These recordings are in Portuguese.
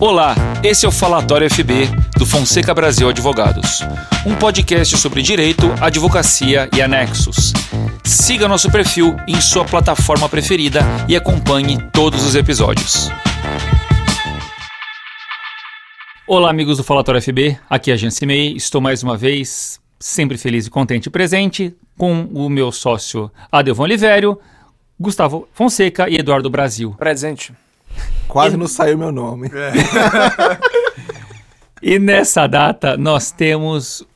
Olá, esse é o Falatório FB do Fonseca Brasil Advogados, um podcast sobre direito, advocacia e anexos. Siga nosso perfil em sua plataforma preferida e acompanhe todos os episódios. Olá, amigos do Falatório FB, aqui é a Janci May, estou mais uma vez sempre feliz e contente e presente com o meu sócio Adelvon Olivério, Gustavo Fonseca e Eduardo Brasil. Presente. Quase não saiu meu nome. E nessa data nós temos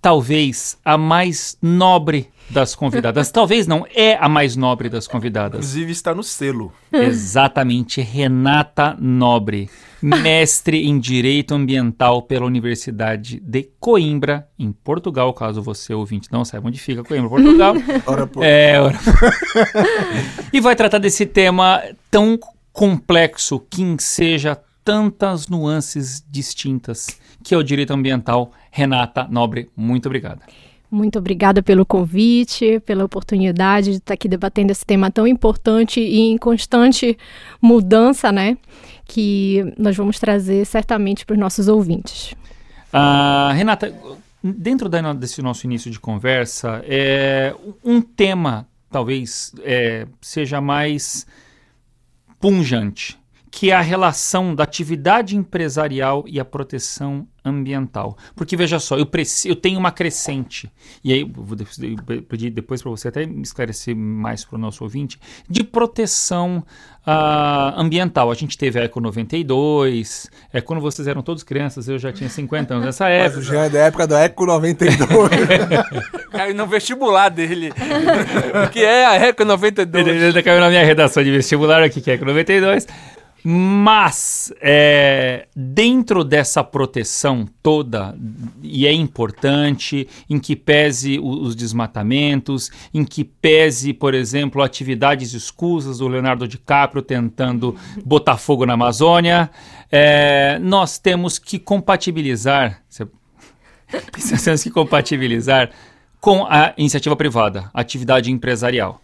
talvez a mais nobre das convidadas. talvez não, é a mais nobre das convidadas. Inclusive está no selo. Exatamente, Renata Nobre, mestre em Direito Ambiental pela Universidade de Coimbra, em Portugal, caso você ouvinte não saiba onde fica Coimbra, Portugal. Ora, pô. É, ora- e vai tratar desse tema tão complexo que enseja tantas nuances distintas, que é o direito ambiental. Renata Nobre, muito obrigada. Muito obrigada pelo convite, pela oportunidade de estar aqui debatendo esse tema tão importante e em constante mudança, né? Que nós vamos trazer certamente para os nossos ouvintes. Ah, Renata, dentro da- desse nosso início de conversa, é, um tema talvez é, seja mais punjante, que é a relação da atividade empresarial e a proteção ambiental. Porque veja só, eu, preci- eu tenho uma crescente, e aí eu vou pedir depois para você até me esclarecer mais para o nosso ouvinte, de proteção ah, ambiental. A gente teve a Eco 92, é, quando vocês eram todos crianças, eu já tinha 50 anos nessa Mas época. já é da época do Eco 92. Caiu no vestibular dele. que é a Eco 92. Ainda caiu na minha redação de vestibular aqui, que é com 92. Mas, é, dentro dessa proteção toda, e é importante, em que pese o- os desmatamentos, em que pese, por exemplo, atividades escusas do Leonardo DiCaprio tentando botar fogo na Amazônia, é, nós temos que compatibilizar. Temos que compatibilizar com a iniciativa privada, a atividade empresarial.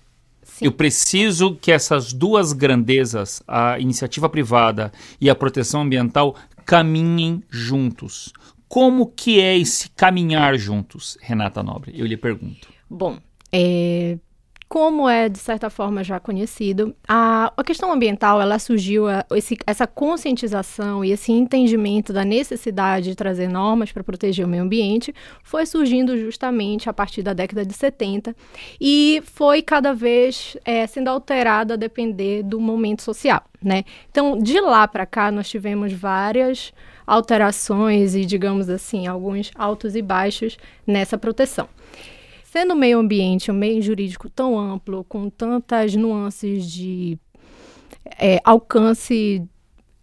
Eu preciso que essas duas grandezas, a iniciativa privada e a proteção ambiental, caminhem juntos. Como que é esse caminhar juntos, Renata Nobre? Eu lhe pergunto. Bom, é, como é de certa forma já conhecido, a, a questão ambiental ela surgiu a- esse- essa conscientização e esse entendimento da necessidade de trazer normas para proteger o meio ambiente foi surgindo justamente a partir da década de 70 e foi cada vez é, sendo alterada a depender do momento social, né? Então, de lá para cá nós tivemos várias alterações e, digamos assim, alguns altos e baixos nessa proteção. Sendo o meio ambiente um meio jurídico tão amplo, com tantas nuances de é, alcance,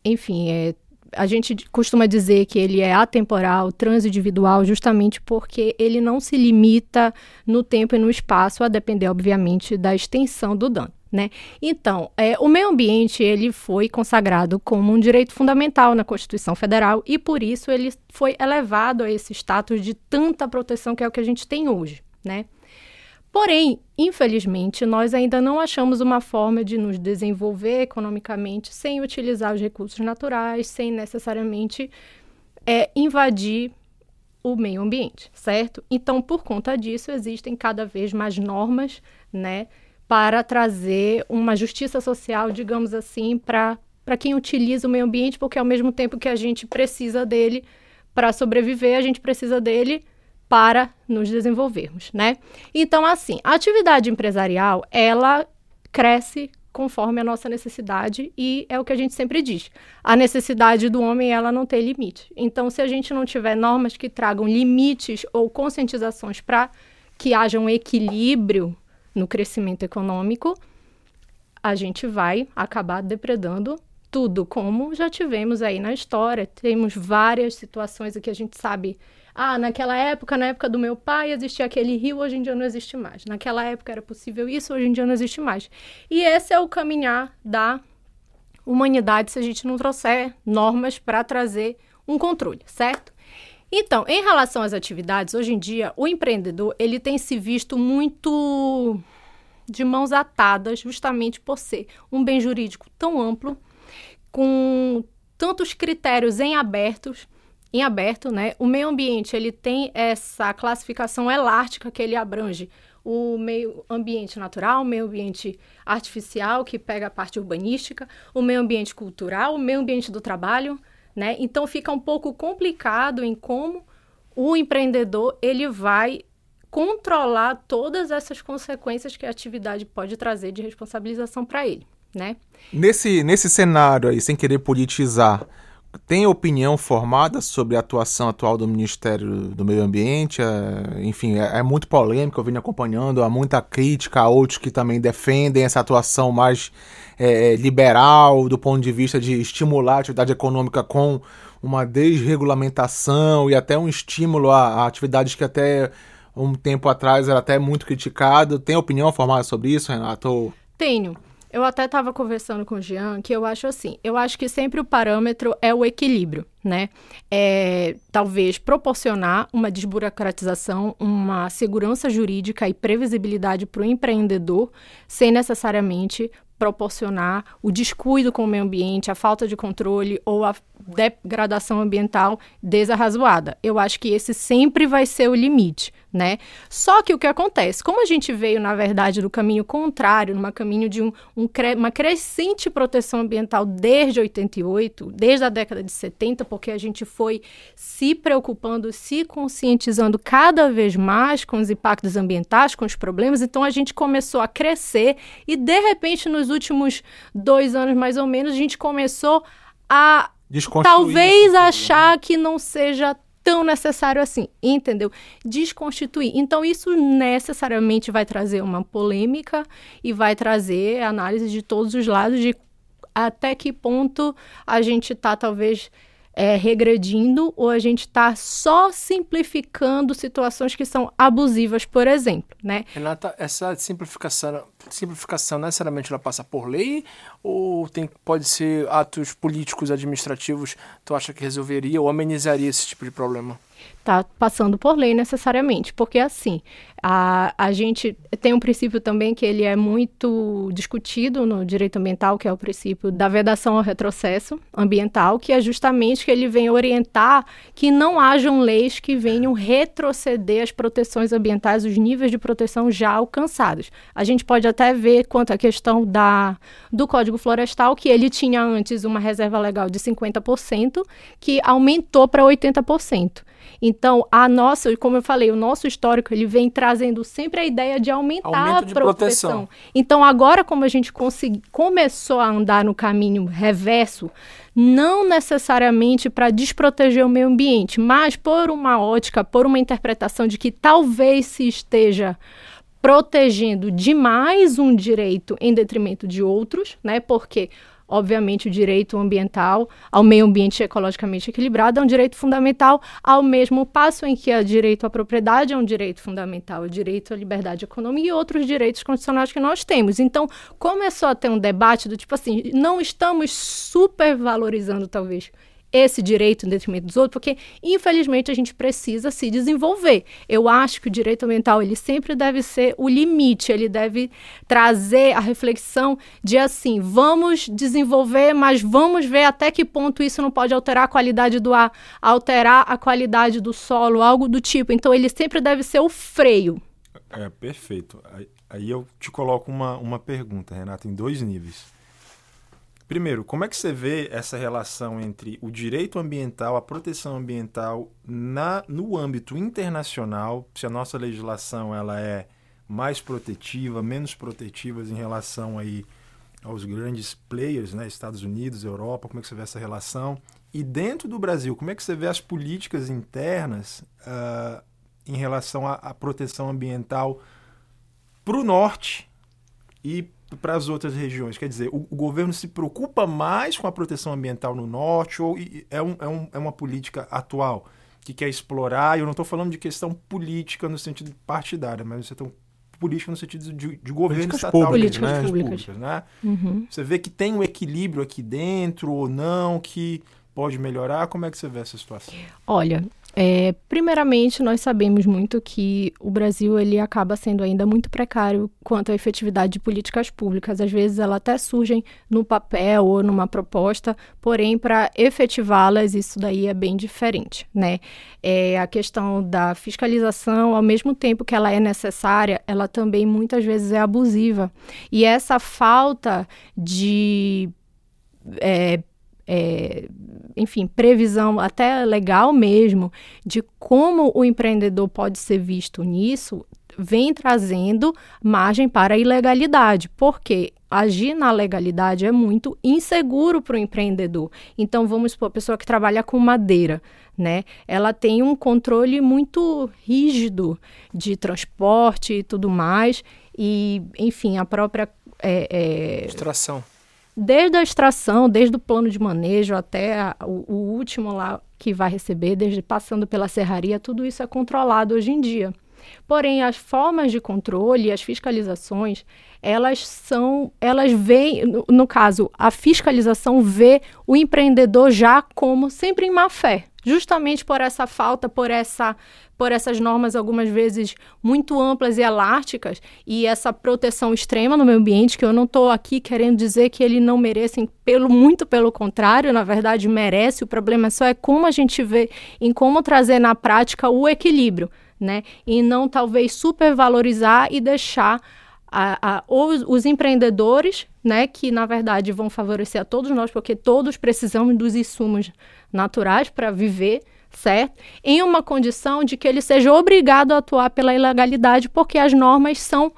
enfim, é, a gente costuma dizer que ele é atemporal, transindividual, justamente porque ele não se limita no tempo e no espaço, a depender, obviamente, da extensão do dano. Né? Então, é, o meio ambiente ele foi consagrado como um direito fundamental na Constituição Federal e por isso ele foi elevado a esse status de tanta proteção que é o que a gente tem hoje, né? Porém, infelizmente, nós ainda não achamos uma forma de nos desenvolver economicamente sem utilizar os recursos naturais, sem necessariamente é, invadir o meio ambiente, certo? Então, por conta disso, existem cada vez mais normas, né, para trazer uma justiça social, digamos assim, para para quem utiliza o meio ambiente, porque ao mesmo tempo que a gente precisa dele para sobreviver, a gente precisa dele para nos desenvolvermos, né? Então, assim, a atividade empresarial, ela cresce conforme a nossa necessidade e é o que a gente sempre diz. A necessidade do homem, ela não tem limite. Então, se a gente não tiver normas que tragam limites ou conscientizações para que haja um equilíbrio no crescimento econômico, a gente vai acabar depredando tudo, como já tivemos aí na história. Temos várias situações aqui a gente sabe. Ah, naquela época, na época do meu pai, existia aquele rio, hoje em dia não existe mais. Naquela época era possível isso, hoje em dia não existe mais. E esse é o caminhar da humanidade se a gente não trouxer normas para trazer um controle, certo? Então, em relação às atividades, hoje em dia, o empreendedor ele tem se visto muito de mãos atadas, justamente por ser um bem jurídico tão amplo, com tantos critérios em abertos, em aberto, né? O meio ambiente, ele tem essa classificação elástica que ele abrange o meio ambiente natural, o meio ambiente artificial, que pega a parte urbanística, o meio ambiente cultural, o meio ambiente do trabalho, né? Então fica um pouco complicado em como o empreendedor ele vai controlar todas essas consequências que a atividade pode trazer de responsabilização para ele, né? Nesse, nesse cenário aí, sem querer politizar, tem opinião formada sobre a atuação atual do Ministério do Meio Ambiente? É, enfim, é, é, muito polêmico, eu venho acompanhando, há muita crítica, há outros que também defendem essa atuação mais é, liberal, do ponto de vista de estimular a atividade econômica com uma desregulamentação e até um estímulo a, a atividades que até um tempo atrás era até muito criticado. Tem opinião formada sobre isso, Renato? Tenho. Eu até estava conversando com o Jean que eu acho assim, eu acho que sempre o parâmetro é o equilíbrio, né? É, talvez proporcionar uma desburocratização, uma segurança jurídica e previsibilidade para o empreendedor, sem necessariamente proporcionar o descuido com o meio ambiente, a falta de controle ou a degradação ambiental desarrazoada. Eu acho que esse sempre vai ser o limite, né? Só que o que acontece, como a gente veio, na verdade, do caminho contrário, numa caminho de um, um, uma crescente proteção ambiental desde 88, desde a década de 70, porque a gente foi se preocupando, se conscientizando cada vez mais com os impactos ambientais, com os problemas, então a gente começou a crescer e, de repente, nos últimos dois anos, mais ou menos, a gente começou a talvez achar que não seja tão necessário assim, entendeu? Desconstituir. Então, isso necessariamente vai trazer uma polêmica e vai trazer análise de todos os lados de até que ponto a gente está, talvez, é, regredindo ou a gente está só simplificando situações que são abusivas, por exemplo, né? Renata, essa simplificação, simplificação necessariamente ela passa por lei ou tem, pode ser atos políticos administrativos tu acha que resolveria ou amenizaria esse tipo de problema? Tá passando por lei necessariamente, porque assim, a, a gente tem um princípio também que ele é muito discutido no direito ambiental, que é o princípio da vedação ao retrocesso ambiental, que é justamente que ele vem orientar que não hajam leis que venham retroceder as proteções ambientais, os níveis de proteção já alcançados. A gente pode até ver quanto à questão da, do Código Florestal, que ele tinha antes uma reserva legal de 50%, que aumentou para 80%. Então, a nossa, como eu falei, o nosso histórico, ele vem trazendo sempre a ideia de aumentar Aumento a proteção. Proteção. Então, agora, como a gente consegui, começou a andar no caminho reverso, não necessariamente para desproteger o meio ambiente, mas por uma ótica, por uma interpretação de que talvez se esteja protegendo demais um direito em detrimento de outros, né? Porque Obviamente, o direito ambiental ao meio ambiente ecologicamente equilibrado é um direito fundamental, ao mesmo passo em que o direito à propriedade é um direito fundamental, o direito à liberdade econômica e outros direitos constitucionais que nós temos. Então, começou a ter um debate do tipo assim, não estamos supervalorizando, talvez, esse direito em detrimento dos outros, porque infelizmente a gente precisa se desenvolver. Eu acho que o direito ambiental ele sempre deve ser o limite, ele deve trazer a reflexão de assim, vamos desenvolver, mas vamos ver até que ponto isso não pode alterar a qualidade do ar, alterar a qualidade do solo, algo do tipo. Então ele sempre deve ser o freio. É perfeito. Aí, aí eu te coloco uma, uma pergunta, Renata, em dois níveis. Primeiro, como é que você vê essa relação entre o direito ambiental, a proteção ambiental na, no âmbito internacional, se a nossa legislação ela é mais protetiva, menos protetiva em relação aí aos grandes players, né, Estados Unidos, Europa, como é que você vê essa relação? E dentro do Brasil, como é que você vê as políticas internas uh, em relação à, à proteção ambiental para o norte e para as outras regiões? Quer dizer, o, o, governo se preocupa mais com a proteção ambiental no norte ou é, um, é, um, é uma política atual que quer explorar? Eu não estou falando de questão política no sentido partidário, mas você tem política no sentido de, de governo políticas estatal, públicas, né? políticas públicas, né? Uhum. Você vê que tem um equilíbrio aqui dentro ou não que pode melhorar? Como é que você vê essa situação? Olha, É, primeiramente, nós sabemos muito que o Brasil ele acaba sendo ainda muito precário quanto à efetividade de políticas públicas. Às vezes, elas até surgem no papel ou numa proposta, porém, para efetivá-las, isso daí é bem diferente, né? É, a questão da fiscalização, ao mesmo tempo que ela é necessária, ela também muitas vezes é abusiva. E essa falta de é, é, enfim, previsão até legal mesmo de como o empreendedor pode ser visto nisso, vem trazendo margem para a ilegalidade, porque agir na legalidade é muito inseguro para o empreendedor. Então, vamos supor, a pessoa que trabalha com madeira, né? Ela tem um controle muito rígido de transporte e tudo mais, e, enfim, a própria. É, é... Extração desde a extração, desde o plano de manejo até a, o, o, último lá que vai receber, desde passando pela serraria, tudo isso é controlado hoje em dia. Porém, as formas de controle, as fiscalizações, elas são, elas veem, no, no caso, a fiscalização vê o empreendedor já como sempre em má fé, justamente por essa falta, por essa por essas normas algumas vezes muito amplas e elásticas e essa proteção extrema no meio ambiente, que eu não estou aqui querendo dizer que ele não merecem, pelo muito pelo contrário, na verdade merece, o problema só é como a gente vê em como trazer na prática o equilíbrio, né? E não talvez supervalorizar e deixar a, a, os, os, empreendedores, né, que na verdade vão favorecer a todos nós, porque todos precisamos dos insumos naturais para viver, certo? Em uma condição de que ele seja obrigado a atuar pela ilegalidade, porque as normas são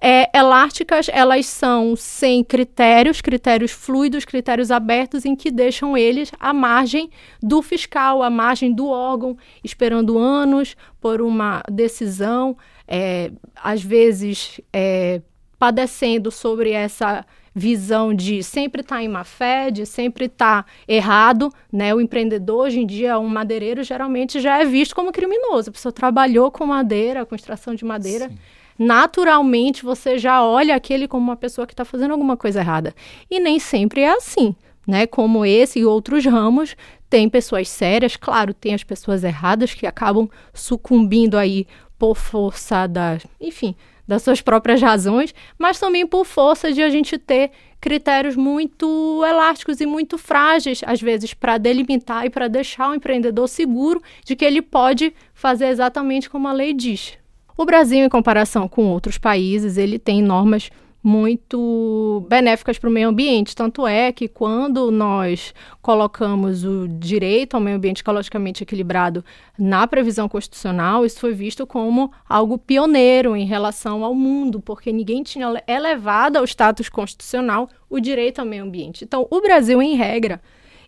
é, elásticas, elas são sem critérios, critérios fluidos, critérios abertos, em que deixam eles à margem do fiscal, à margem do órgão, esperando anos por uma decisão, é, às vezes é, padecendo sobre essa visão de sempre estar tá em má fé, de sempre estar tá errado, né? O empreendedor hoje em dia, um madeireiro geralmente já é visto como criminoso. A pessoa trabalhou com madeira, com extração de madeira. Sim. Naturalmente você já olha aquele como uma pessoa que está fazendo alguma coisa errada. E nem sempre é assim, né? Como esse e outros ramos, tem pessoas sérias, claro, tem as pessoas erradas que acabam sucumbindo aí por força da, enfim, das suas próprias razões, mas também por força de a gente ter critérios muito elásticos e muito frágeis, às vezes, para delimitar e para deixar o empreendedor seguro de que ele pode fazer exatamente como a lei diz. O Brasil, em comparação com outros países, ele tem normas muito benéficas para o meio ambiente. Tanto é que quando nós colocamos o direito ao meio ambiente ecologicamente equilibrado na previsão constitucional, isso foi visto como algo pioneiro em relação ao mundo, porque ninguém tinha elevado ao status constitucional o direito ao meio ambiente. Então, o Brasil, em regra,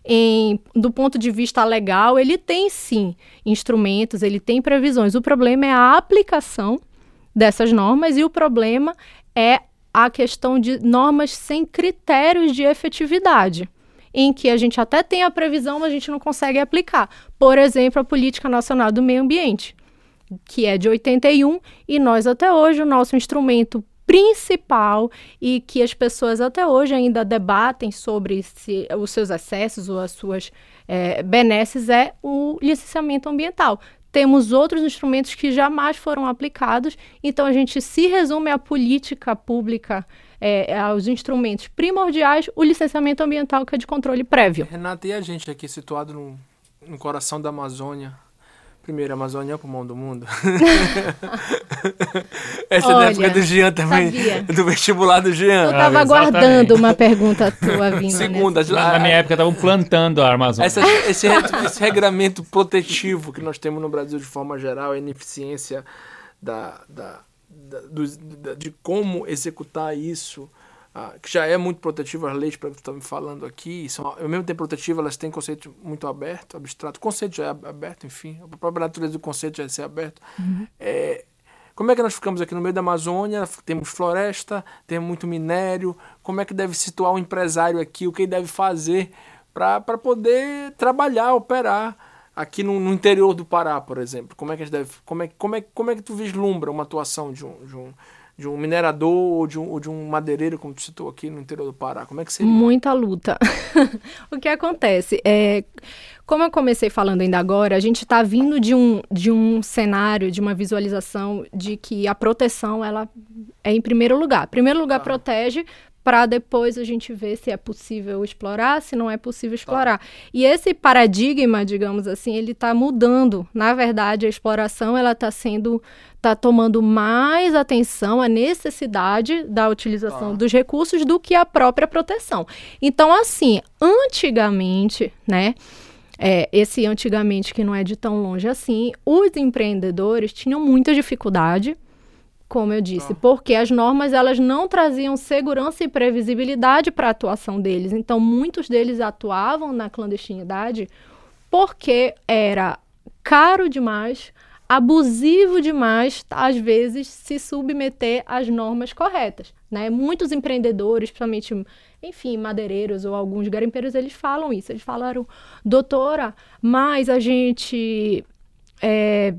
em, do ponto de vista legal, ele tem sim instrumentos, ele tem previsões. O problema é a aplicação dessas normas e o problema é a questão de normas sem critérios de efetividade, em que a gente até tem a previsão, mas a gente não consegue aplicar. Por exemplo, a Política Nacional do Meio Ambiente, que é de 81, e nós até hoje, o nosso instrumento principal e que as pessoas até hoje ainda debatem sobre se, os seus excessos ou as suas é, benesses é o licenciamento ambiental temos outros instrumentos que jamais foram aplicados, então a gente se resume à política pública, é, aos instrumentos primordiais, o licenciamento ambiental que é de controle prévio. Renata, e a gente aqui situado no, no coração da Amazônia, Primeiro, a Amazônia é o pulmão do mundo. Essa Olha, é da época do Jean também, sabia. do vestibular do Jean. Eu estava ah, aguardando uma pergunta tua vindo. Segunda, na, na, minha época estavam plantando a Amazônia. Essa, esse, esse regramento protetivo que nós temos no Brasil de forma geral, a ineficiência da, da, da, do, da de como executar isso ah, que já é muito protetiva, as leis que tu está me falando aqui, são, ao mesmo tempo protetiva, elas têm conceito muito aberto, abstrato. O conceito já é aberto, enfim, a própria natureza do conceito já é ser aberto. Uhum. É, como é que nós ficamos aqui no meio da Amazônia? Temos floresta, temos muito minério. Como é que deve situar o um empresário aqui? O que ele deve fazer para poder trabalhar, operar aqui no, no, interior do Pará, por exemplo? Como é que deve, como é, como é, como é que tu vislumbra uma atuação de um, de um de um minerador ou de um, ou de um madeireiro, como tu citou aqui no interior do Pará? Como é que seria? Muita luta. o que acontece? É, como eu comecei falando ainda agora, a gente está vindo de um, de um cenário, de uma visualização de que a proteção ela é em primeiro lugar. Primeiro lugar, Tá. protege para depois a gente ver se é possível explorar, se não é possível explorar. E esse paradigma, digamos assim, ele está mudando. Na verdade, a exploração ela está sendo, está tomando mais atenção à necessidade da utilização Tá. dos recursos do que a própria proteção. Então, assim, antigamente, né? É, esse antigamente que não é de tão longe assim, os empreendedores tinham muita dificuldade, como eu disse, Tá. porque as normas elas não traziam segurança e previsibilidade para a atuação deles. Então, muitos deles atuavam na clandestinidade porque era caro demais, abusivo demais, às vezes, se submeter às normas corretas. Né? Muitos empreendedores, principalmente, enfim, madeireiros ou alguns garimpeiros, eles falam isso. Eles falaram, doutora, mas a gente é,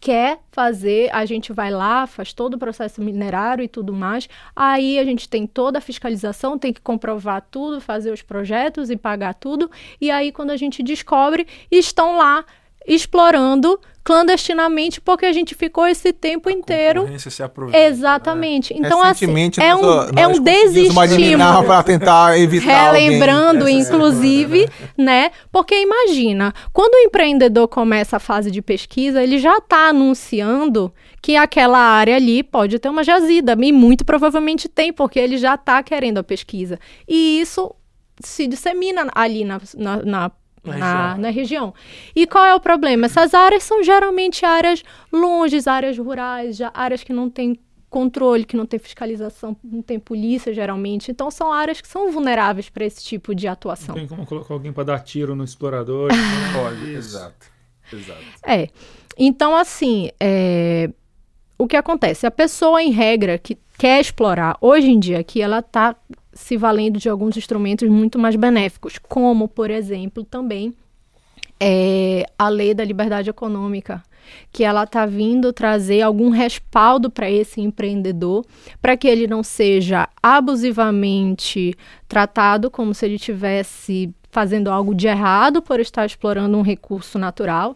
quer fazer, a gente vai lá, faz todo o processo minerário e tudo mais. Aí a gente tem toda a fiscalização, tem que comprovar tudo, fazer os projetos e pagar tudo. E aí, quando a gente descobre, estão lá explorando clandestinamente porque a gente ficou esse tempo inteiro. Concorrência se aproveita, né? Exatamente. Então, assim, é nós, um, ó, é nós um desestímulo. para tentar evitar alguém. Relembrando, Essa- inclusive, né? Porque imagina, quando o empreendedor começa a fase de pesquisa, ele já está anunciando que aquela área ali pode ter uma jazida, e muito provavelmente tem, porque ele já está querendo a pesquisa. E isso se dissemina ali na, na, na Na na, região. na região. E qual é o problema? Essas áreas são geralmente áreas longes, áreas rurais, já áreas que não têm controle, que não tem fiscalização, não tem polícia geralmente. Então são áreas que são vulneráveis para esse tipo de atuação. Tem como colocar alguém para dar tiro no explorador. Pode, exato. Exato. É. Então, assim, é, o que acontece? A pessoa, em regra, que quer explorar, hoje em dia aqui, ela está se valendo de alguns instrumentos muito mais benéficos, como, por exemplo, também é, a lei da liberdade econômica, que ela está vindo trazer algum respaldo para esse empreendedor, para que ele não seja abusivamente tratado como se ele tivesse fazendo algo de errado por estar explorando um recurso natural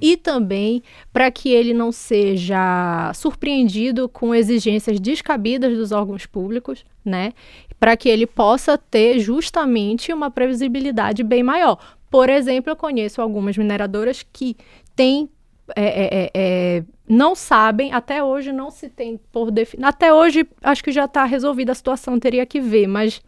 e também para que ele não seja surpreendido com exigências descabidas dos órgãos públicos, né? Para que ele possa ter justamente uma previsibilidade bem maior. Por exemplo, eu conheço algumas mineradoras que têm é, é, é, é, não sabem, até hoje não se tem por definição. Até hoje acho que já está resolvida a situação, teria que ver, mas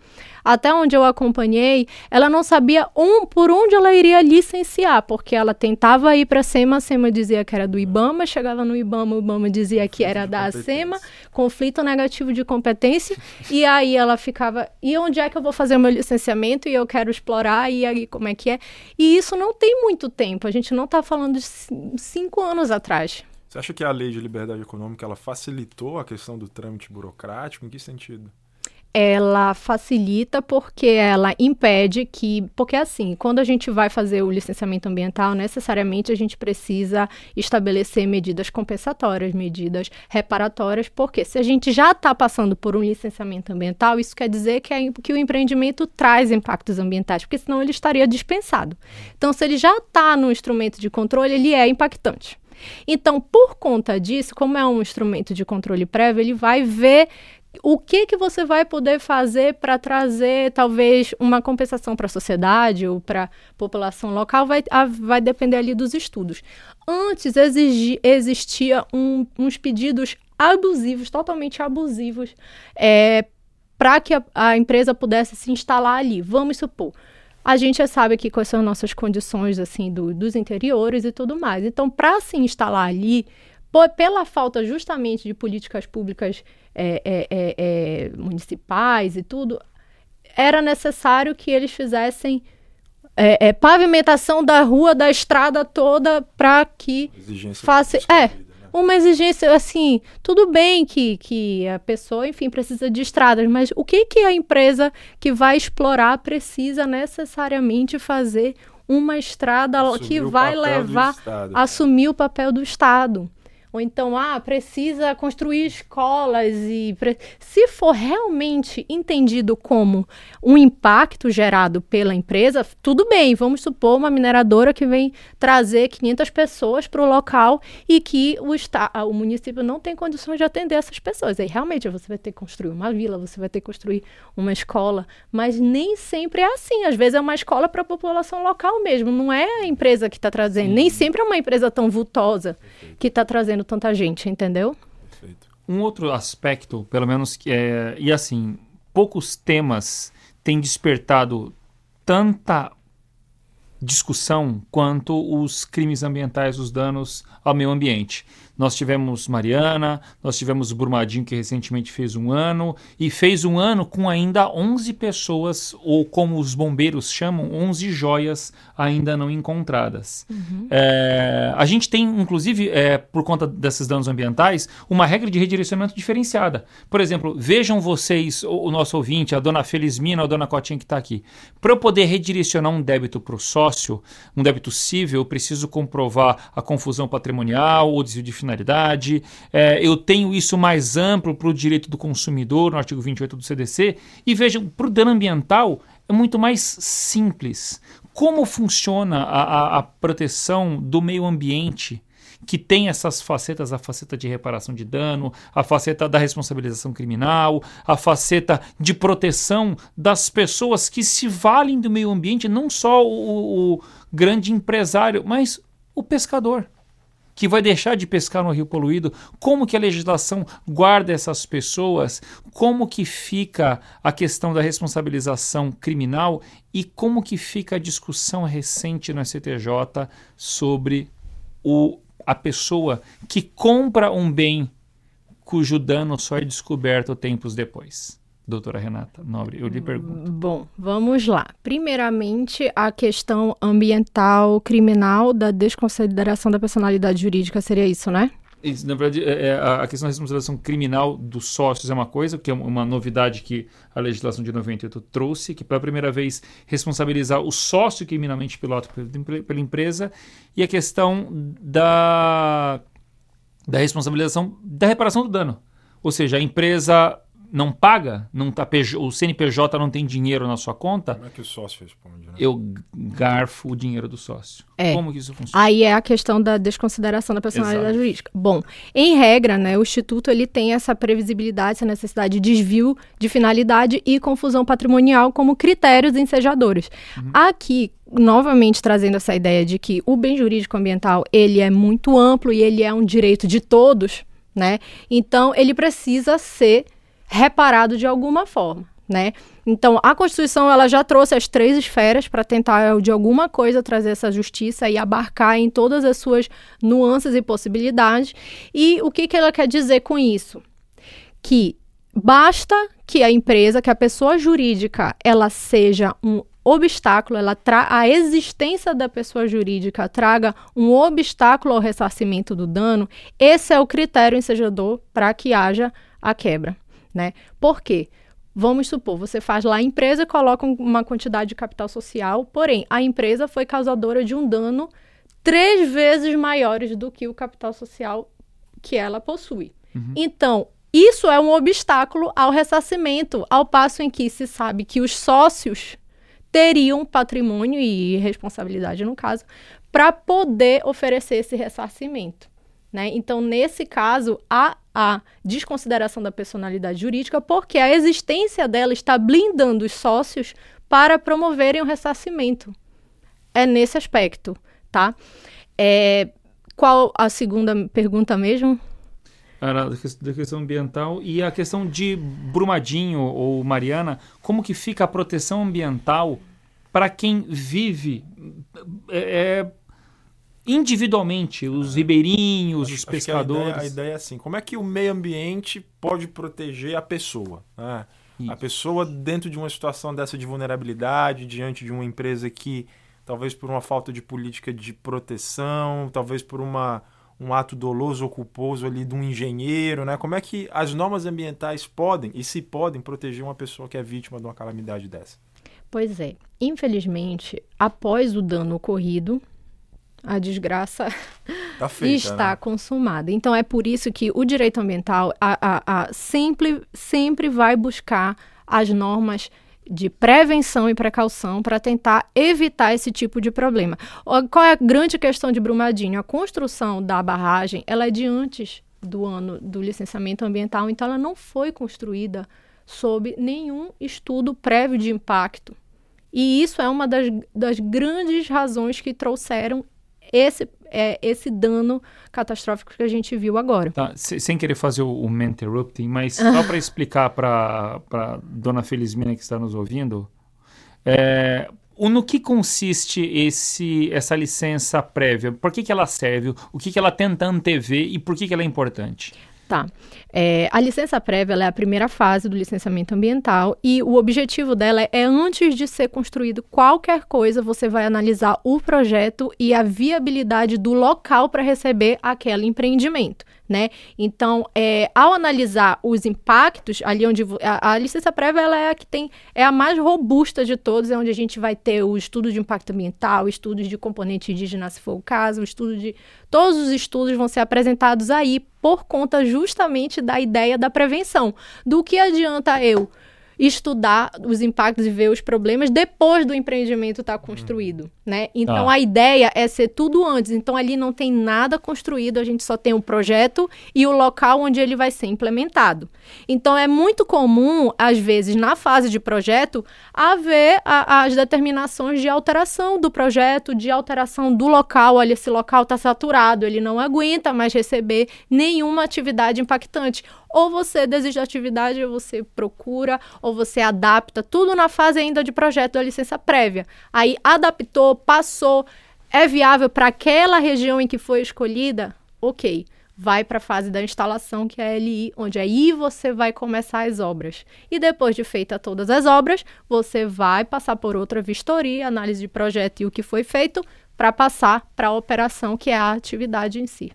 até onde eu acompanhei, ela não sabia um, por onde ela iria licenciar, porque ela tentava ir para a SEMA, a SEMA dizia que era do IBAMA, chegava no IBAMA, o IBAMA dizia que era da. SEMA, conflito negativo de competência, e aí ela ficava, e onde é que eu vou fazer o meu licenciamento e eu quero explorar, e aí como é que é? E isso não tem muito tempo, a gente não está falando de cinco anos atrás. Você acha que a lei de liberdade econômica ela facilitou a questão do trâmite burocrático? Em que sentido? ela facilita porque ela impede que. Porque, assim, quando a gente vai fazer o licenciamento ambiental, necessariamente a gente precisa estabelecer medidas compensatórias, medidas reparatórias, porque se a gente já está passando por um licenciamento ambiental, isso quer dizer que, a- que o empreendimento traz impactos ambientais, porque senão ele estaria dispensado. Então, se ele já está no instrumento de controle, ele é impactante. Então, por conta disso, como é um instrumento de controle prévio, ele vai ver o que que você vai poder fazer para trazer talvez uma compensação para a sociedade ou para a população local vai, vai depender ali dos estudos. Antes exigi- existia um- uns pedidos abusivos, totalmente abusivos, para que a, a empresa pudesse se instalar ali. Vamos supor, a gente já sabe aqui quais são as nossas condições assim do- dos interiores e tudo mais. Então, para se instalar ali, po- pela falta justamente de políticas públicas é, é, é, é, municipais e tudo, era necessário que eles fizessem é, é, pavimentação da rua, da estrada toda, para que Faça- né? Uma exigência assim, tudo bem que, que a pessoa, enfim, precisa de estradas, mas o que que a empresa que vai explorar precisa necessariamente fazer uma estrada Assumir que vai levar a assumir o papel do Estado? Ou então, ah, precisa construir escolas e pre... se for realmente entendido como um impacto gerado pela empresa, tudo bem, vamos supor uma mineradora que vem trazer 500 pessoas para o local e que o, está... o município não tem condições de atender essas pessoas. Aí realmente você vai ter que construir uma vila, você vai ter que construir uma escola, mas nem sempre é assim. Às vezes é uma escola para a população local mesmo, não é a empresa que está trazendo. Sim. Nem sempre é uma empresa tão vultosa que está trazendo tanta gente, entendeu? Perfeito. Um outro aspecto, pelo menos é, e assim, poucos temas têm despertado tanta discussão quanto os crimes ambientais, os danos ao meio ambiente. Nós tivemos Mariana, nós tivemos Brumadinho, que recentemente fez um ano, e fez um ano com ainda 11 pessoas, ou como os bombeiros chamam, 11 joias ainda não encontradas. Uhum. É, a gente tem, inclusive, é, por conta desses danos ambientais, uma regra de redirecionamento diferenciada. Por exemplo, vejam vocês, o, o nosso ouvinte, a dona Felizmina, a dona Cotinha que está aqui. Para eu poder redirecionar um débito para o sócio, um débito cível, eu preciso comprovar a confusão patrimonial, o desvio de finalidade. É, eu tenho isso mais amplo para o direito do consumidor, no artigo 28 do CDC. E vejam, para o dano ambiental é muito mais simples. Como funciona a, a, a proteção do meio ambiente? que tem essas facetas, a faceta de reparação de dano, a faceta da responsabilização criminal, a faceta de proteção das pessoas que se valem do meio ambiente, não só o, o grande empresário, mas o pescador que vai deixar de pescar no rio poluído, como que a legislação guarda essas pessoas, como que fica a questão da responsabilização criminal? E como que fica a discussão recente no STJ sobre o, a pessoa que compra um bem cujo dano só é descoberto tempos depois doutora Renata Nobre, eu lhe pergunto. Bom, vamos lá. Primeiramente, a questão ambiental criminal da desconsideração da personalidade jurídica seria isso, né? Isso, na verdade, é, é a questão da responsabilização criminal dos sócios é uma coisa, que é uma novidade que a legislação de 98 trouxe, que pela primeira vez responsabilizar o sócio criminalmente piloto pela empresa, e a questão da, da responsabilização da reparação do dano. Ou seja, a empresa não paga, não tá, o CNPJ não tem dinheiro na sua conta. Como é que o sócio responde? Né? Eu garfo o dinheiro do sócio. É. Como que isso funciona? Aí é a questão da desconsideração da personalidade Exato. jurídica. Bom, em regra, né, o Instituto ele tem essa previsibilidade, essa necessidade de desvio de finalidade e confusão patrimonial como critérios ensejadores. Uhum. Aqui, novamente trazendo essa ideia de que o bem jurídico ambiental ele é muito amplo e ele é um direito de todos, né? Então ele precisa ser reparado de alguma forma, né? Então, a Constituição ela já trouxe as três esferas para tentar de alguma coisa trazer essa justiça e abarcar em todas as suas nuances e possibilidades. E o que, que ela quer dizer com isso? Que basta que a empresa, que a pessoa jurídica, ela seja um obstáculo, ela tra a existência da pessoa jurídica traga um obstáculo ao ressarcimento do dano, esse é o critério ensejador para que haja a quebra né? Por quê? Vamos supor, você faz lá a empresa coloca uma quantidade de capital social, porém a empresa foi causadora de um dano três vezes maiores do que o capital social que ela possui. Uhum. Então, isso é um obstáculo ao ressarcimento, ao passo em que se sabe que os sócios teriam patrimônio e responsabilidade, no caso, para poder oferecer esse ressarcimento. Né? Então, nesse caso, há a desconsideração da personalidade jurídica, porque a existência dela está blindando os sócios para promoverem o ressarcimento. É nesse aspecto, tá? É, qual a segunda pergunta mesmo? Era da questão ambiental e a questão de Brumadinho ou Mariana, como que fica a proteção ambiental para quem vive é, é individualmente, os ribeirinhos, acho, os pescadores. A ideia, a ideia, é assim: como é que o meio ambiente pode proteger a pessoa? Né? A pessoa dentro de uma situação dessa de vulnerabilidade, diante de uma empresa que, talvez por uma falta de política de proteção, talvez por uma, um ato doloso ou culposo ali de um engenheiro, né? Como é que as normas ambientais podem e se podem proteger uma pessoa que é vítima de uma calamidade dessa? Pois é. Infelizmente, após o dano ocorrido, a desgraça Tá feita, está né? consumada. Então é por isso que o direito ambiental a, a, a sempre, sempre vai buscar as normas de prevenção e precaução para tentar evitar esse tipo de problema. Qual é a grande questão de Brumadinho? A construção da barragem ela é de antes do ano do licenciamento ambiental, então ela não foi construída sob nenhum estudo prévio de impacto. E isso é uma das, das grandes razões que trouxeram esse, é, esse dano catastrófico que a gente viu agora. Tá, se- sem querer fazer o, o man interrupting, mas só para explicar para a dona Felizmina que está nos ouvindo, é, o- no que consiste esse, essa licença prévia? Por que, que ela serve? O que, que ela tenta antever e por que, que ela é importante? Tá. É, a licença prévia é a primeira fase do licenciamento ambiental e o objetivo dela é, antes de ser construído qualquer coisa, você vai analisar o projeto e a viabilidade do local para receber aquele empreendimento. Né? Então, é, ao analisar os impactos, ali onde a, a licença prévia ela é a que tem é a mais robusta de todos, é onde a gente vai ter o estudo de impacto ambiental, estudos de componente indígena, se for o caso, o estudo de todos os estudos vão ser apresentados aí por conta justamente da ideia da prevenção. Do que adianta eu estudar os impactos e ver os problemas depois do empreendimento estar construído, né? Então Tá. a ideia é ser tudo antes. Então ali não tem nada construído, a gente só tem o projeto e o local onde ele vai ser implementado. Então é muito comum, às vezes, na fase de projeto, haver a- as determinações de alteração do projeto, de alteração do local. Olha, esse local está saturado, ele não aguenta mais receber nenhuma atividade impactante. Ou você desiste da atividade, ou você procura, ou você adapta, tudo na fase ainda de projeto da licença prévia. Aí adaptou, passou, é viável para aquela região em que foi escolhida? Ok. Vai para a fase da instalação, que é a LI, onde aí você vai começar as obras. E depois de feita todas as obras, você vai passar por outra vistoria, análise de projeto e o que foi feito, para passar para a operação, que é a atividade em si.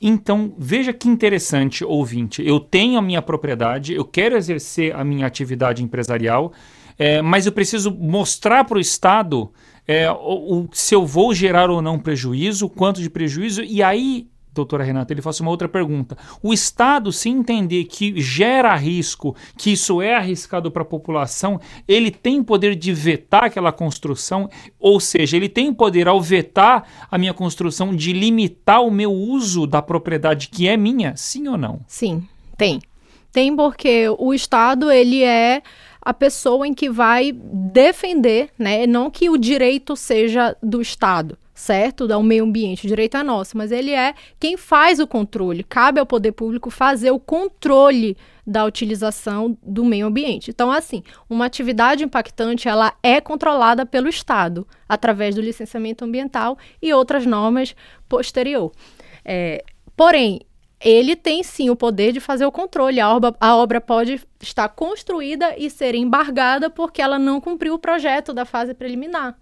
Então, veja que interessante, ouvinte. Eu tenho a minha propriedade, eu quero exercer a minha atividade empresarial, é, mas eu preciso mostrar para o Estado é, o, o- se eu vou gerar ou não prejuízo, quanto de prejuízo, e aí. Doutora Renata, ele faz uma outra pergunta. O Estado, se entender que gera risco, que isso é arriscado para a população, ele tem poder de vetar aquela construção, ou seja, ele tem poder, ao vetar a minha construção, de limitar o meu uso da propriedade que é minha, sim ou não? Sim, tem. Tem porque o Estado, ele é a pessoa em que vai defender, né? Não que o direito seja do Estado, certo? Do meio ambiente, o direito é nosso, mas ele é quem faz o controle. Cabe ao poder público fazer o controle da utilização do meio ambiente. Então, assim, uma atividade impactante, ela é controlada pelo Estado, através do licenciamento ambiental e outras normas posterior. É, porém, ele tem sim o poder de fazer o controle. A obra, a obra pode estar construída e ser embargada porque ela não cumpriu o projeto da fase preliminar.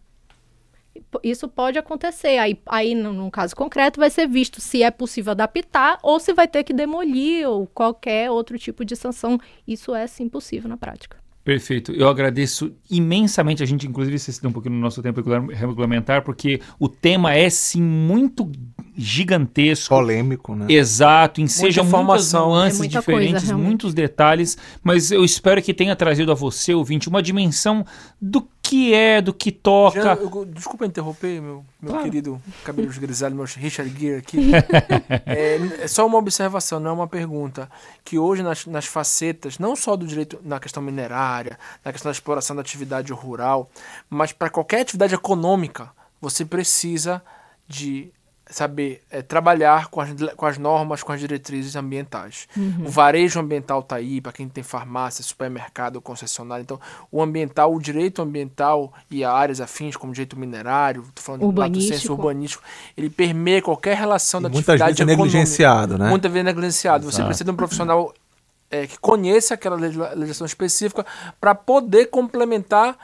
Isso pode acontecer. Aí, aí no, no caso concreto, vai ser visto se é possível adaptar ou se vai ter que demolir ou qualquer outro tipo de sanção. Isso é sim possível na prática. Perfeito. Eu agradeço imensamente. A gente, inclusive, se excedeu um pouquinho no nosso tempo regula- regulamentar, porque o tema é, sim, muito gigantesco. Polêmico, né? Exato, enseja muitas nuances É muita diferentes, coisa, muitos detalhes, mas eu espero que tenha trazido a você, ouvinte, uma dimensão do que é, do que toca. Jean, eu- desculpa interromper, meu, meu Claro. querido cabelos grisalhos, meu Richard Gere aqui. é, é só uma observação, não é uma pergunta. Que hoje, nas, nas facetas, não só do direito na questão minerária, na questão da exploração da atividade rural, mas para qualquer atividade econômica, você precisa de saber é, trabalhar com as, com as normas, com as diretrizes ambientais. O varejo ambiental está aí, para quem tem farmácia, supermercado, concessionário. Então, o ambiental, o direito ambiental e áreas afins, como direito minerário, tô falando Urbanístico. senso urbanístico, ele permeia qualquer relação E da muitas atividade vezes é econômica. negligenciado, né? Muitas vezes negligenciado. Você Exato. precisa de um profissional é, que conheça aquela legisla- legislação específica para poder complementar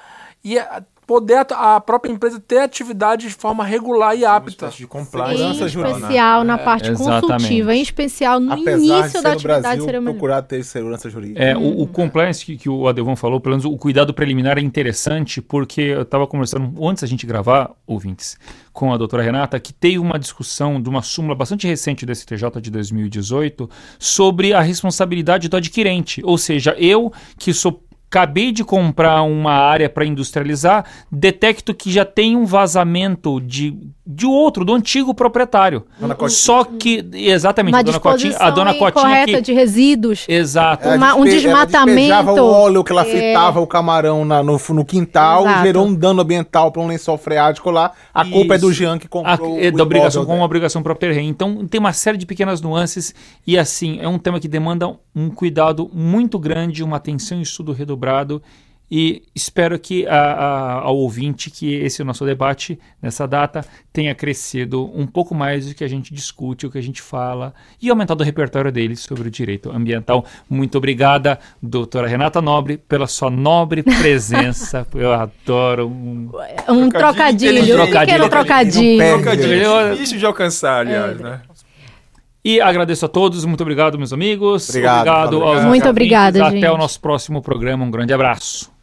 e a- poder a, a própria empresa ter atividade de forma regular e Uma apta. espécie de Em compliance. Segurança jurídica. especial na parte exatamente. consultiva, em especial no Apesar início ser da no atividade Brasil, cerimonial. procurar ter segurança jurídica. É, o, o compliance que, que o Adevon falou, pelo menos o cuidado preliminar é interessante, porque eu estava conversando antes da gente gravar, ouvintes, com a doutora Renata, que teve uma discussão de uma súmula bastante recente do STJ de 2018 sobre a responsabilidade do adquirente. Ou seja, eu que sou. Acabei de comprar uma área para industrializar, detecto que já tem um vazamento de, de outro, do antigo proprietário. Dona Cotinha. Só que, exatamente, Uma a dona Cotinha, a dona Cotinha que, de resíduos. Exato. Ela uma- um ela desmatamento. despejava o óleo que ela É. fritava o camarão na- no, no quintal, Exato. gerou um dano ambiental para um lençol freático lá. A culpa é do Isso. Jean que A, comprou. é o da obrigação com uma obrigação própria terreno. Então tem uma série de pequenas nuances e assim é um tema que demanda um cuidado muito grande, uma atenção e estudo redobrado. E espero que a- a- ao ouvinte que esse nosso debate nessa data tenha crescido um pouco mais do que a gente discute, o que a gente fala e aumentado o repertório deles sobre o direito ambiental. Muito obrigada, doutora Renata Nobre, pela sua nobre presença. Eu adoro um Um Trocadilho trocadilho, um pequeno Trocadilho. Não Trocadilho difícil de alcançar, aliás, né? E agradeço a todos, muito obrigado, meus amigos. Obrigado, obrigado aos Muito obrigada, Até gente. o nosso próximo programa. Um grande abraço.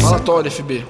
Falatório, FB.